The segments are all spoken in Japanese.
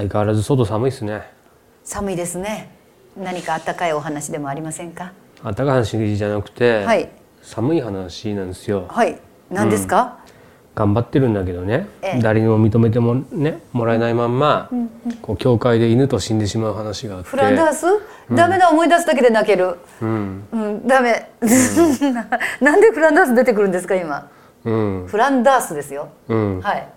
相変わらず外寒いですね。寒いですね。何か暖かいお話でもありませんか？暖かい話じゃなくて、はい。寒い話なんですよ。はい。何ですか、頑張ってるんだけどね、ええ。誰にも認めてもねもらえないまんま、こう教会で犬と死んでしまう話があって。フランダース、ダメだ思い出すだけで泣ける。うん。うんダメ、なんでフランダース出てくるんですか今？うん。フランダースですよ。うん。はい。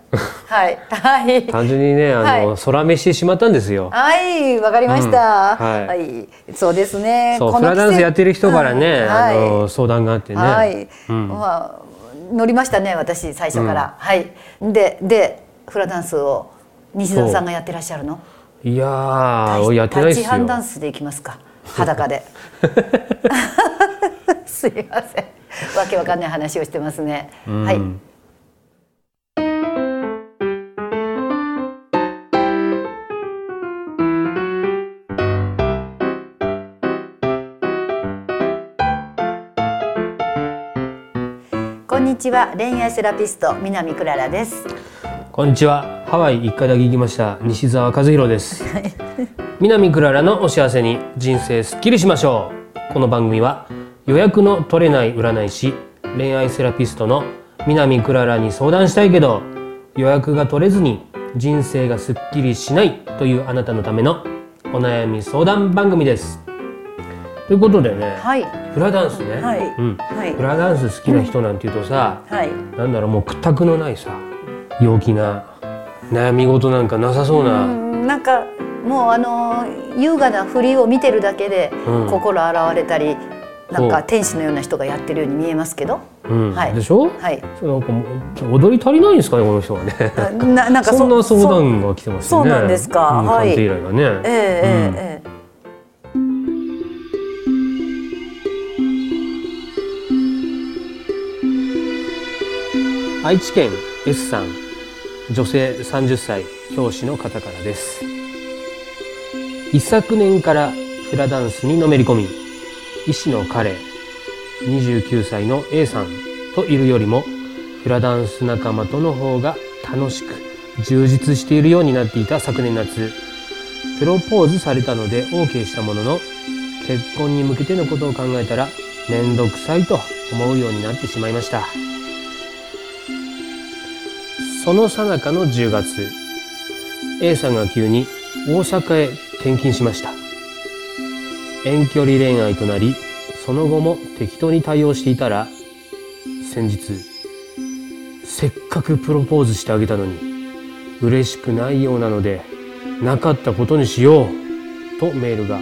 はい。はい。単純にねあの、はい。空飯してしまったんですよ。はい。わかりました、うん。はい。はい。そうですね。フラダンスやってる人からね、うん。はい。あの相談があってね、はい、うん。まあ乗りましたね私最初から、はい。ででフラダンスを西澤さんがやってらっしゃるの？いやーやってないです立ちハンダンよスでいきますか。裸で すいません。わけわかんない話をしてますね、うん。はい。こんにちは。恋愛セラピスト南クララです。こんにちは。ハワイ一回だけ行きました。西澤和弘です。南クララのお幸せに人生すっきりしましょう。この番組は予約の取れない占い師恋愛セラピストの南クララに相談したいけど予約が取れずに人生がすっきりしないというあなたのためのお悩み相談番組です。ということでね、はい。フラダンスね、はい。うん、はい。フラダンス好きな人なんていうとさ、はい。なんだろうもう屈託のないさ陽気な悩み事なんかなさそうな、うん。なんかもうあの優雅な振りを見てるだけでうん。心洗われたり、そうか天使のような人がやってるように見えますけど、うん。はい。でしょ、はい。なんか踊り足りないんですかねこの人はね。あ ななんかそんな相談が来てますよね。そうなんですか。うん、はい。鑑定依頼がね、ええええええ。愛知県 S さん。女性30歳教師の方からです。一昨年からフラダンスにのめり込み医師の彼29歳の A さんといるよりもフラダンス仲間との方が楽しく充実しているようになっていた昨年夏。プロポーズされたので OK したものの結婚に向けてのことを考えたら面倒くさいと思うようになってしまいました。その最中の10月 A さんが急に大阪へ転勤しました。遠距離恋愛となりその後も適当に対応していたら先日せっかくプロポーズしてあげたのに嬉しくないようなのでなかったことにしようとメールが。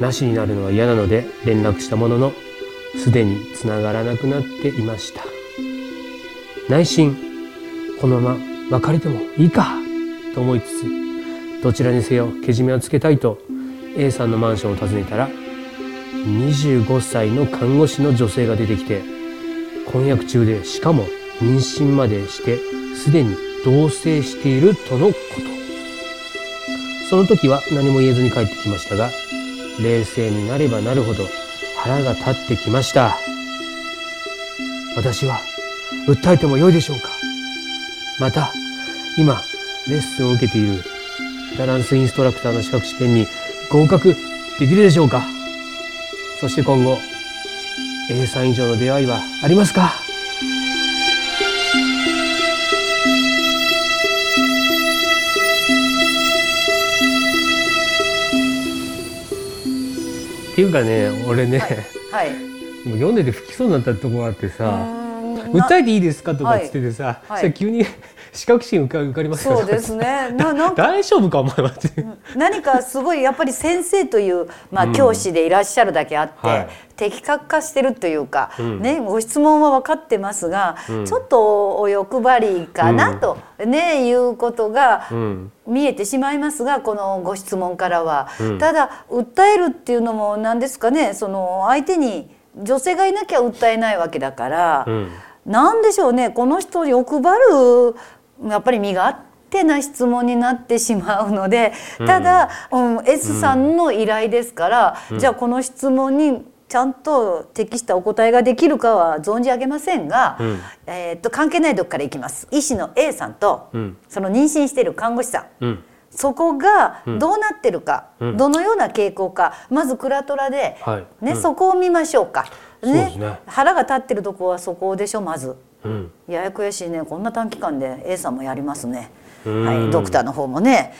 なしになるのは嫌なので連絡したもののすでに繋がらなくなっていました。内心このまま別れてもいいかと思いつつどちらにせよけじめをつけたいと A さんのマンションを訪ねたら25歳の看護師の女性が出てきて婚約中でしかも妊娠までしてすでに同棲しているとのこと。その時は何も言えずに帰ってきましたが冷静になればなるほど腹が立ってきました。私は訴えてもよいでしょうか。また今レッスンを受けているフランスインストラクターの資格試験に合格できるでしょうか？そして今後 A さん以上の出会いはありますか？っていうかね俺ね、はい。もう読んでて吹きそうになったとこがあってさうー。ん「訴えていいですか?」とかっつっててさ、はい。急に 資格試験受か受かりますかそうですね。なな 大丈夫かお前はって。何かすごいやっぱり先生というまあうん。教師でいらっしゃるだけあって、はい。的確化してるというか、うん。ねご質問は分かってますが、うん。ちょっとお欲張りかなと、ねいうことがうん。見えてしまいますがこのご質問からは、うん。ただ訴えるっていうのも何ですかねその相手に女性がいなきゃ訴えないわけだから、うんなんでしょうね。この人欲張るやっぱり身があってな質問になってしまうのでただ、うん S さんの依頼ですから、じゃあこの質問にちゃんと適したお答えができるかは存じ上げませんが、うん。えーっと関係ないとこからいきます。医師の A さんと、うん。その妊娠している看護師さん。うんそこがどうなってるか、うん。どのような傾向かまずクラトラで、はい。ねうん。そこを見ましょうか。そうですね。腹が立ってるとこはそこでしょまず。うん。ややこやしいね。こんな短期間で A さんもやりますね。うん。はい、ドクターの方もね。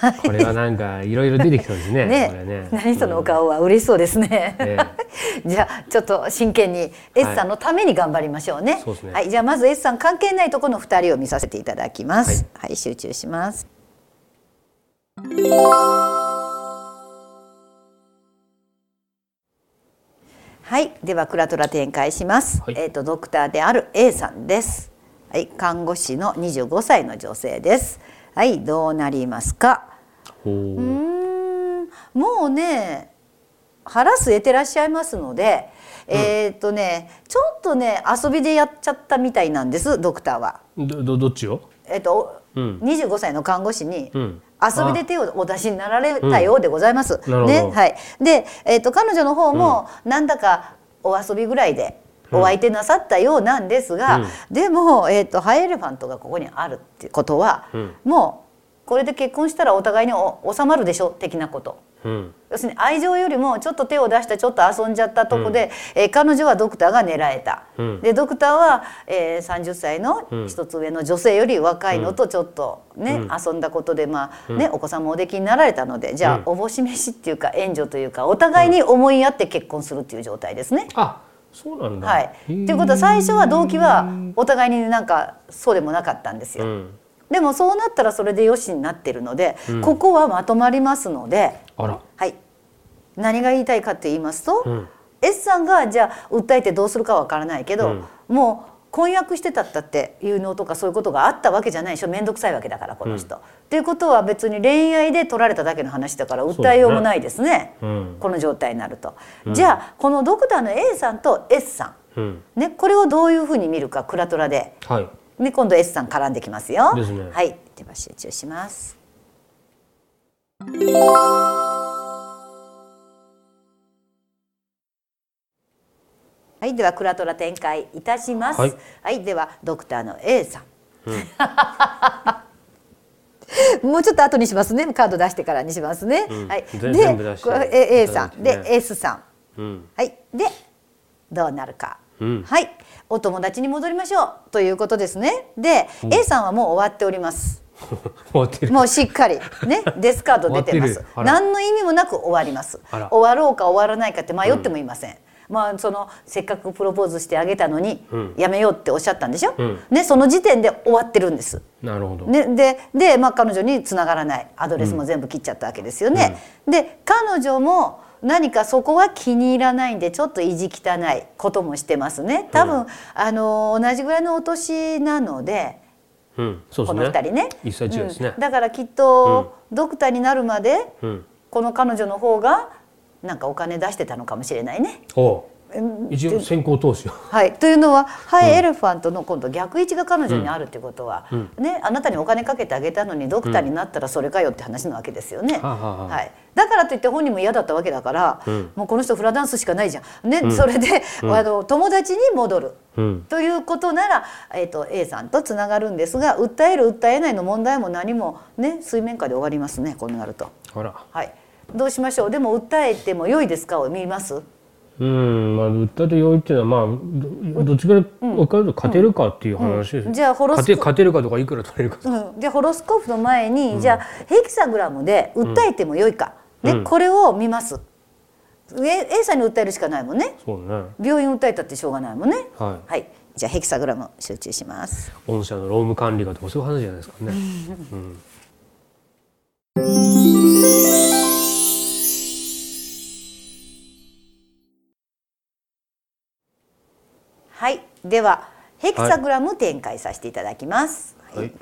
はい。これはなんかいろいろ出てきそうですね。ね。ね。何そのお顔は嬉しそうですね。え じゃあちょっと真剣に S さんのために頑張りましょうね。そうですね。はい、じゃあまず S さん関係ないところの2人を見させていただきます。はい、集中します。はい、ではクラトラ展開します。はいえっ、とドクターである A さんです。はい、看護師の25歳の女性です。はい、どうなりますか？ほううーんもうね腹据えてらっしゃいますので、えーっとねちょっとね遊びでやっちゃったみたいなんですドクターは。どどどっちを？えっと、うん25歳の看護師にうん遊びで手をお出しになられたようでございます。なるほど。ねはい、で、えっと彼女の方もなんだかお遊びぐらいでお相手なさったようなんですが、うん。でも、えっとハイエレファントがここにあるってことは、うん。もうこれで結婚したらお互いにお収まるでしょ的なこと。うん。要するに愛情よりもちょっと手を出したちょっと遊んじゃったとこで、えー彼女はドクターが狙えた、うん。でドクターは、えー、30歳のうん。一つ上の女性より若いのとちょっとね、うん。遊んだことで、まあねお子さんもおできになられたのでじゃあ、うん。おぼし飯っていうか援助というかお互いに思い合って結婚するっていう状態ですね。あそうなんだ。はい、ということは最初は動機はお互いになんかそうでもなかったんですよ。うん。でもそうなったらそれでよしになってるので、うん。ここはまとまりますので。あら。はい、何が言いたいかって言いますと、うん。S さんがじゃあ訴えてどうするかわからないけど、もう婚約してたったっていうのとかそういうことがあったわけじゃないでしょ面倒くさいわけだからこの人。っていうことは別に恋愛で取られただけの話だから訴えようもないですね。うん。この状態になると。じゃあこのドクターの A さんと S さうん。ん、ね、これをどういうふうに見るかクラトラで、はい。ね、今度 S さん絡んできますよ。ですね。はい、では集中します。はい、ではクラトラ展開いたします。ははいい、ではドクターの A さん。もうちょっと後にしますね。カード出してからにしますね。うんはい。全全部出してこれ A, さん、ね S さん。うんはい。でどうなるか。うんはい。お友達に戻りましょうということですね。で、A さんはもう終わっております。終わってるもうしっかりねデスカード出てます何の意味もなく終わります終わろうか終わらないかって迷ってもいません、まあそのせっかくプロポーズしてあげたのに、うん。やめようっておっしゃったんでしょ、うん。ねその時点で終わってるんです。なるほど。ね、でで、まあ、彼女に繋がらない。アドレスも全部切っちゃったわけですよね。で彼女も何かそこは気に入らない。んでちょっと意地汚いこともしてますね。多分、あの同じぐらいのお年なのでうん。そうですこねの二人ね。一歳違いですね。うん。だからきっと、ドクターになるまでうん。この彼女の方がなんかお金出してたのかもしれないね。一応先行投資を。はい、というのはハイエレファントの今度逆位置が彼女にあるってことは、うん。ね、あなたにお金かけてあげたのにドクターになったらそれかよって話なわけですよね。はあはい、だからといって本人も嫌だったわけだから、うん。もうこの人フラダンスしかないじゃん。ね、それで、あの友達に戻る。うん。ということなら、えー、と A さんとつながるんですが訴える訴えないの問題も何もね水面下で終わりますねこうなると。あら。はい、どうしましょう？でも訴えても良いですか？を見ます？うんまあ訴えて良いっていうのはまあどどっちから分かると勝てるかっていう話です、じゃあホロス勝て勝てるかとかいくら取れるかうん、でホロスコープの前に、じゃあヘキサグラムで訴えても良いか、ねうん。これを見ます。A, A さんに訴えるしかないもんね。そうね。病院訴えたってしょうがないもんね。はい。はい。じゃあヘキサグラム集中します。御社の労務管理がとかそういう話じゃないですかね、うんではヘキサグラム展開させていただきます。はい。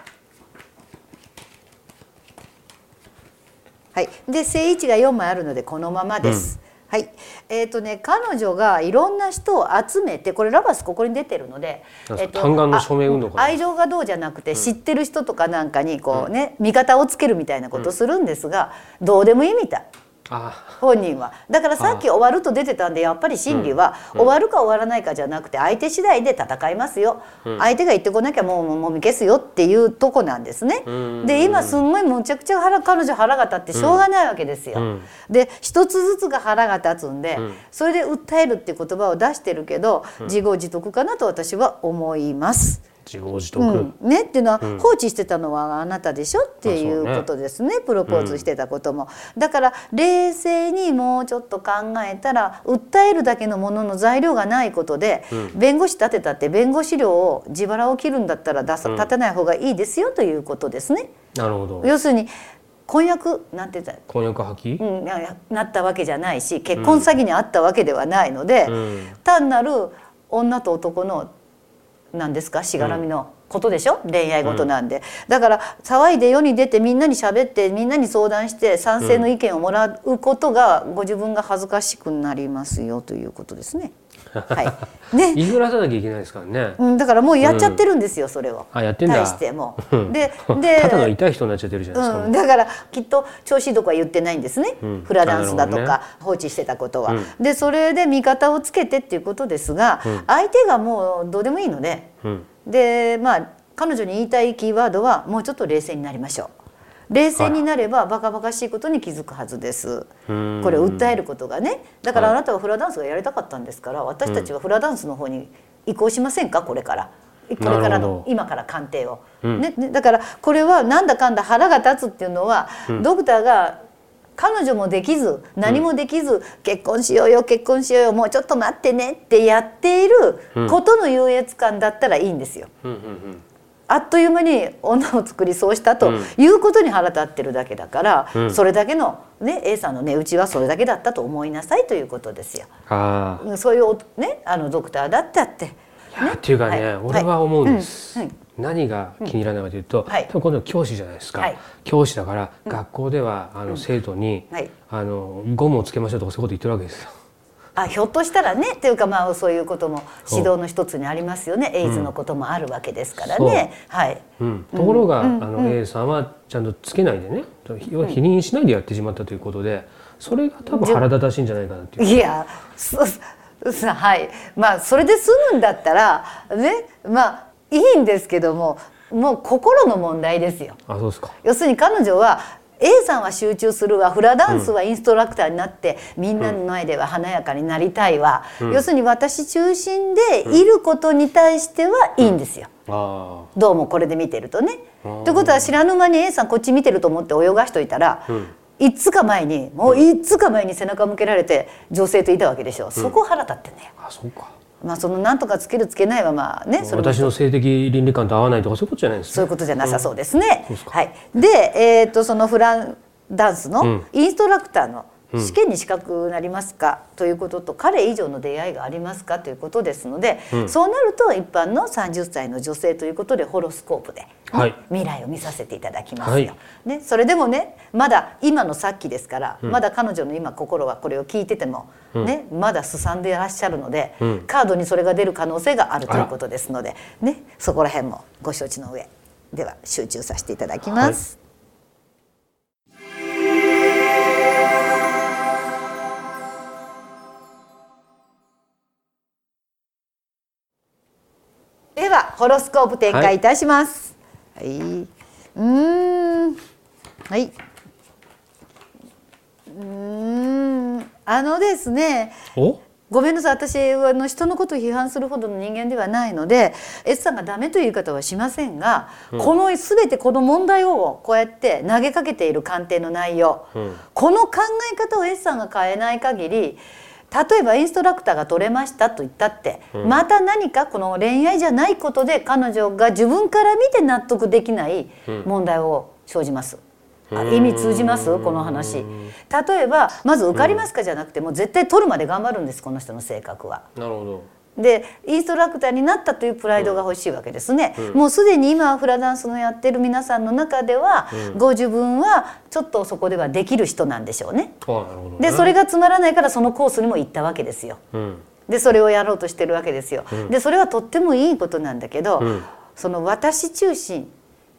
はい、で正位置が4枚あるのでこのままです。はい、えっ、とね彼女がいろんな人を集めてこれラバスここに出てるので、なんですか？嘆願の署名運動かな？あ愛情がどうじゃなくて知ってる人とかなんかにこうね、味方をつけるみたいなことするんですが、どうでもいいみたい。あ本人は。だからさっき終わると出てたんでやっぱり心理は終わるか終わらないかじゃなくて相手次第で戦いますよ、相手が言ってこなきゃもうもみ消すよっていうとこなんですね。で今すんごいむちゃくちゃ腹彼女腹が立ってしょうがないわけですよ。で一つずつが腹が立つんで、それで訴えるって言葉を出してるけど、自業自得かなと私は思います。自業自得、うん、ねっていうのは、放置してたのはあなたでしょっていうことですね、ね、プロポーズしてたことも、うん、だから冷静にもうちょっと考えたら訴えるだけのものの材料がないことで、うん、弁護士立てたって弁護士料を自腹を切るんだったら出さ立てない方がいいですよということですね。なるほど。要するに婚約なんて言った？婚約破棄、うん、なったわけじゃないし結婚詐欺にあったわけではないので、単なる女と男のなんですか？しがらみのことでしょ、うん、恋愛事なんで、だから騒いで世に出てみんなに喋ってみんなに相談して賛成の意見をもらうことがご自分が恥ずかしくなりますよということですね。はい。ね。言いふらさなきゃいけないですからね。うん、だからもうやっちゃってるんですよ、うん、それを。あ、やってんだ。対しても。で、で、ただの痛い人になっちゃってるじゃないですか。うん、だからきっと調子いいとか言ってないんですね。うん、フラダンスだとか、ね、放置してたことは。で、それで味方をつけてっていうことですが、相手がもうどうでもいいので。で、まあ彼女に言いたいキーワードはもうちょっと冷静になりましょう。冷静になればバカバカしいことに気づくはずです。これ訴えることがね。だからあなたはフラダンスがやりたかったんですか？ら私たちはフラダンスの方に移行しませんか？これから。これからの今から鑑定を、ね、だからこれはなんだかんだ腹が立つっていうのは、ドクターが彼女もできず何もできず、結婚しようよ結婚しようよもうちょっと待ってねってやっていることの優越感だったらいいんですよ。あっという間に女を作りそうしたということに腹立ってるだけだから、うん、それだけの、ね、A さんの値打ちはそれだけだったと思いなさいということですよ。そういう、ね、あのドクターだってあって。ね、っていうかね、はい、俺は思うんです。うん何が気に入らないかというと、うん。はい、今度教師じゃないですか、はい、教師だから、学校ではあの生徒に、はい、あのゴムをつけましょうとかそういうこと言ってるわけですよ。あひょっとしたらねっていうかまあそういうことも指導の一つにありますよねエイズのこともあるわけですからね。はい、うん、ところが、うん、あの A さんはちゃんとつけないでね否認しないでやってしまったということでそれが多分腹立たしいんじゃないかなっていう。いやはいまあそれで済むんだったらねまあいいんですけどももう心の問題ですよ。あそうですか要するに彼女は A さんは集中するわ。フラダンスはインストラクターになって、うん、みんなの前では華やかになりたいわ、うん、要するに私中心でいることに対してはいいんですよ。うん、どうもこれで見てるとね。ということは知らぬ間に A さんこっち見てると思って泳がしといたら、いつか前にもういつか前に背中向けられて女性といたわけでしょ、そこ腹立ってんだよ。あそうかまあそのなんとかつけるつけないはまあね私の性的倫理観と合わないとかそういうことじゃないですか、ね、そういうことじゃなさそうですね。うん、はい、で、えーと、そのフランダンスのインストラクターの試験に資格なりますか、ということと彼以上の出会いがありますか？ということですので、うん、そうなると一般の30歳の女性ということでホロスコープで、はい、未来を見させていただきますよ。はい、ね、それでもねまだ今のさっきですから、うん、まだ彼女の今心はこれを聞いてても、うん、ね、まだすさんでいらっしゃるので、カードにそれが出る可能性があるということですので、ね、そこら辺もご承知の上では集中させていただきます。はいホロスコープ展開いたします。はい、はい、うん。はい。うん。あのですね。ごめんなさい。私はの人のことを批判するほどの人間ではないので S さんがダメという言い方はしませんが、うん、この全てこの問題をこうやって投げかけている鑑定の内容、うん、この考え方を S さんが変えない限り例えばインストラクターが取れましたと言ったって、うん、また何かこの恋愛じゃないことで彼女が自分から見て納得できない問題を生じます。うん、意味通じます？この話。例えばまず受かりますかじゃなくてもう絶対取るまで頑張るんですこの人の性格は。なるほどでインストラクターになったというプライドが欲しいわけですね、うん、もうすでに今フラダンスのやってる皆さんの中では、うん、ご自分はちょっとそこではできる人なんでしょうね。ね。でそれがつまらないからそのコースにも行ったわけですよ。うん、でそれをやろうとしてるわけですよ。でそれはとってもいいことなんだけど、その私中心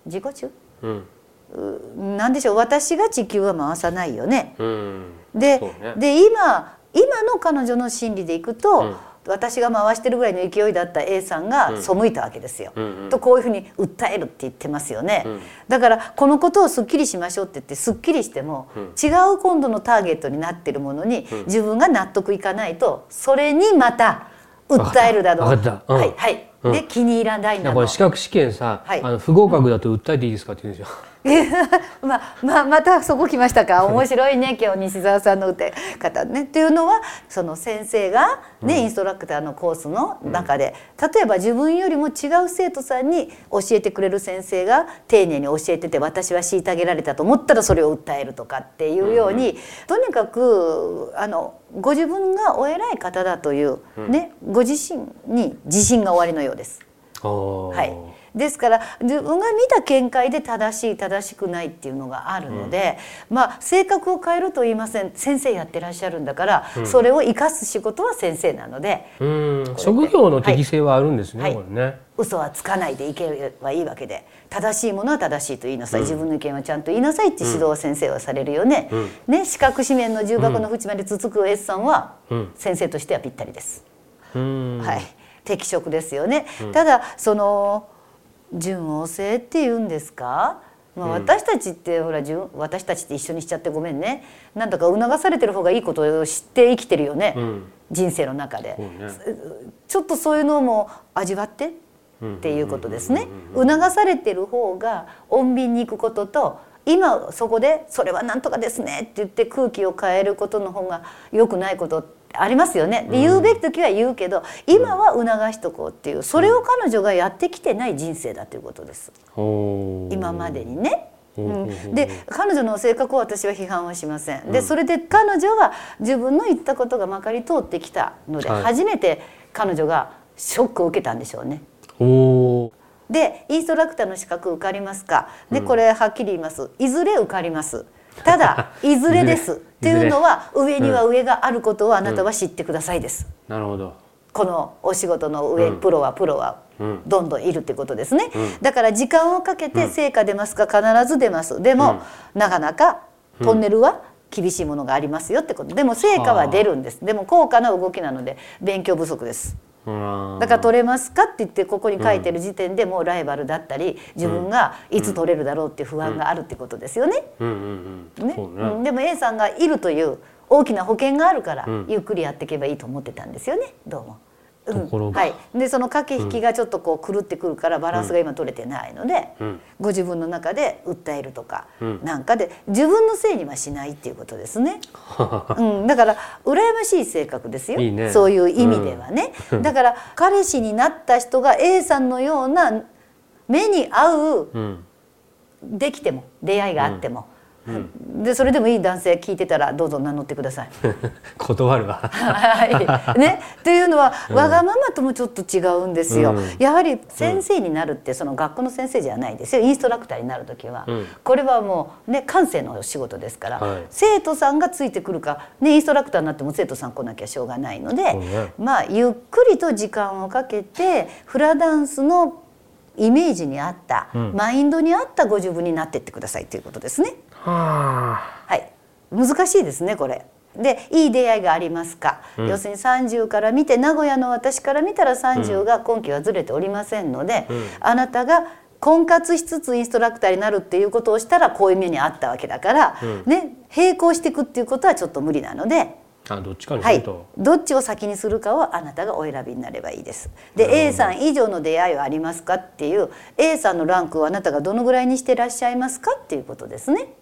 自己中、うなんでしょう？私が地球は回さないよね。うん。で,、ね。で今今の彼女の心理でいくと、うん私が回してるぐらいの勢いだった A さんが背いたわけですよ。うんうんとこういうふうに訴えるって言ってますよね。うんだからこのことをすっきりしましょうって言ってすっきりしても、うん違う今度のターゲットになってるものに自分が納得いかないとそれにまた訴えるだろう。はいはい。うんで気に入らないなこれ。資格試験さ、はいあの不合格だと訴えていいですかって言うんですよ。まあ、まあ、またそこ来ましたか。面白いね今日西澤さんの歌い方ね。っていうのはその先生が、ねインストラクターのコースの中で例えば自分よりも違う生徒さんに教えてくれる先生が丁寧に教えてて私は虐げられたと思ったらそれを訴えるとかっていうように、とにかくあのご自分がお偉い方だという、ねご自身に自信がおありのようです。ははい、ですから自分が見た見解で正しい正しくないっていうのがあるので、まあ性格を変えると言いません。先生やってらっしゃるんだから、それを生かす仕事は先生なのでうん。職業の適性はあるんですね、はい。これね。嘘はつかないでいければいいわけで正しいものは正しいと言いなさい、自分の意見はちゃんと言いなさいって指導は先生はされるよね。ね四角四面の重箱の縁までつつく S さんはうん。先生としてはぴったりです。うん。はい、適職ですよね、ただその順応性っていうんですか、まあ、私たちって、ほら順私たちって一緒にしちゃってごめんね。なんだか促されてる方がいいことを知って生きてるよね、うん。人生の中で、ね。ちょっとそういうのも味わってっていうことですね。促されてる方が穏便に行くことと今そこで「それはなんとかですね」って言って空気を変えることの方が良くないことありますよね。で言うべき時は言うけど今は促しとこうっていうそれを彼女がやってきてない人生だということです。今までにね。ほうほうほうで彼女の性格を私は批判はしません。でそれで彼女は自分の言ったことがまかり通ってきたので、はい。初めて彼女がショックを受けたんでしょうね。ほでインストラクターの資格受かりますか？でこれはっきり言います。いずれ受かりますただいずれです。っていうのは上には上があることをあなたは知ってくださいです、うなるほど。このお仕事の上、うん。プロはプロはうん。どんどんいるってことですね、うん。だから時間をかけて成果出ますか必ず出ます。でも、なかなかトンネルは厳しいものがありますよってこと。でも成果は出るんです。でも高価な動きなので勉強不足です。うんだから取れますかって言ってここに書いてる時点でもうライバルだったり自分がいつ取れるだろうっていう不安があるってことですよね。でも A さんがいるという大きな保険があるからうん。ゆっくりやっていけばいいと思ってたんですよね。どうも。うんところが。はい、でその駆け引きがちょっとこう狂ってくるからバランスが今取れてないので、うん。ご自分の中で訴えるとか、うん。なんかで自分のせいにはしないっていうことですね。うん、だから羨ましい性格ですよ。ね。そういう意味ではね、だから彼氏になった人が A さんのような目に合ううん。できても出会いがあっても、でそれでもいい男性聞いてたらどうぞ名乗ってください。断るわ。はい。ね、というのは、わがままともちょっと違うんですよ、うん。やはり先生になるってその学校の先生じゃないですよ。インストラクターになる時は、うん。これはもうね感性のお仕事ですから、はい。生徒さんがついてくるか、ね、インストラクターになっても生徒さん来なきゃしょうがないので、ね。まあゆっくりと時間をかけてフラダンスのイメージに合った、うん。マインドに合ったご自分になっていってくださいということですね。はい、難しいですねこれ。でいい出会いがありますか、うん要するに30から見て名古屋の私から見たら30が今期はずれておりませんので、うんあなたが婚活しつつインストラクターになるっていうことをしたらこういう目にあったわけだから、うんね、並行していくっていうことはちょっと無理なので。あどっちかにすはいると。、どっちを先にするかはあなたがお選びになればいいです。で A さん以上の出会いはありますか？っていう A さんのランクをあなたがどのぐらいにしてらっしゃいますか？っていうことですね。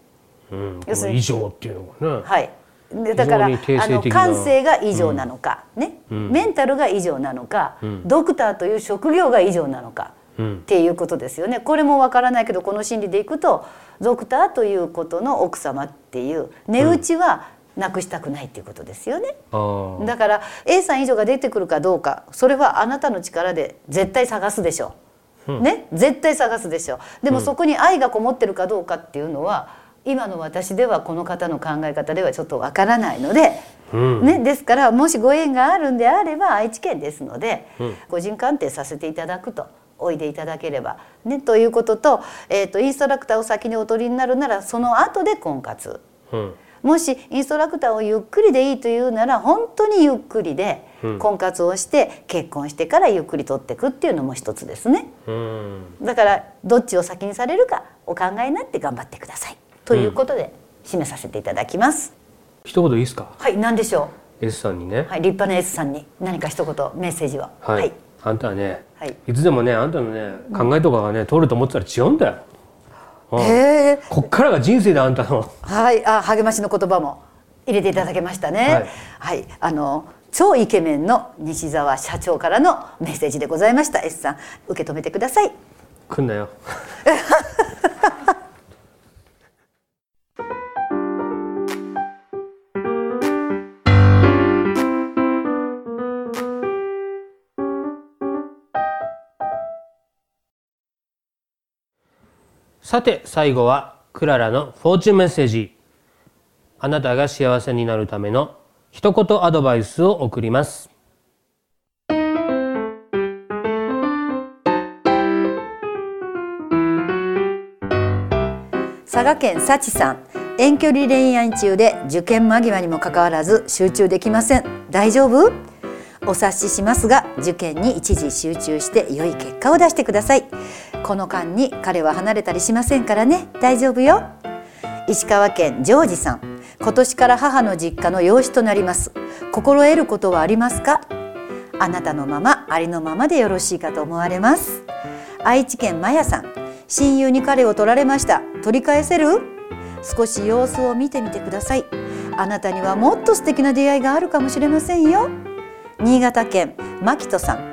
うん。要するに以上っていうのがね。はい。でだからあの感性が異常なのか、ね、うんメンタルが異常なのか、うんドクターという職業が異常なのか。うんっ。ていうことですよねこれもわからないけどこの心理でいくとドクターということの奥様っていう値打ちはなくしたくないっていうことですよね。だから A さん以上が出てくるかどうかそれはあなたの力で絶対探すでしょう、うんね絶対探すでしょうでもそこに愛がこもってるかどうかっていうのは今の私ではこの方の考え方ではちょっとわからないので、うん。ね、ですからもしご縁があるんであれば愛知県ですので、うん。個人鑑定させていただくとおいでいただければねということと,、えーと、インストラクターを先にお取りになるならその後で婚活。うん。もしインストラクターをゆっくりでいいというなら本当にゆっくりで婚活をして結婚してからゆっくり取っていくっていうのも一つですね、うん、だからどっちを先にされるかお考えになって頑張ってくださいということで締めさせていただきます、うん、一言いいですか？はい何でしょう？S さんにね、はい、立派な S さんに。何か一言メッセージをはい、はい、あんたはね、はい、いつでもねあんたのね考えとかがね通ると思ってたら違うんだよ。へえ。こっからが人生であんたの。はい。あ励ましの言葉も入れていただけましたね。はい、はい、あの超イケメンの西澤社長からのメッセージでございました。S さん受け止めてください。来んなよ さて最後はクララのフォーチュンメッセージ。あなたが幸せになるための一言アドバイスを送ります。佐賀県幸さん遠距離恋愛中で受験間際にもかかわらず集中できません。大丈夫？お察ししますが受験に一時集中して良い結果を出してください。この間に彼は離れたりしませんからね。大丈夫よ。石川県ジョージさん。今年から母の実家の養子となります。心得ることはありますか？あなたのままありのままでよろしいかと思われます。愛知県まやさん。親友に彼を取られました。取り返せる？少し様子を見てみてください。あなたにはもっと素敵な出会いがあるかもしれませんよ。新潟県牧人さん。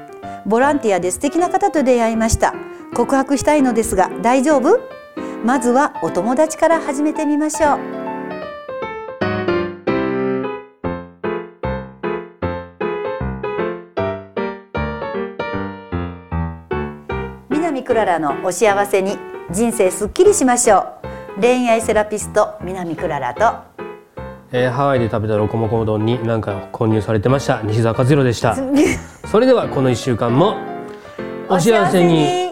ボランティアで素敵な方と出会いました。告白したいのですが大丈夫？まずはお友達から始めてみましょう。南クララのお幸せに人生すっきりしましょう。恋愛セラピスト南クララとえー、ハワイで食べたロコモコ丼に何か購入されてました。西澤和弘でした。それではこの1週間もお幸せに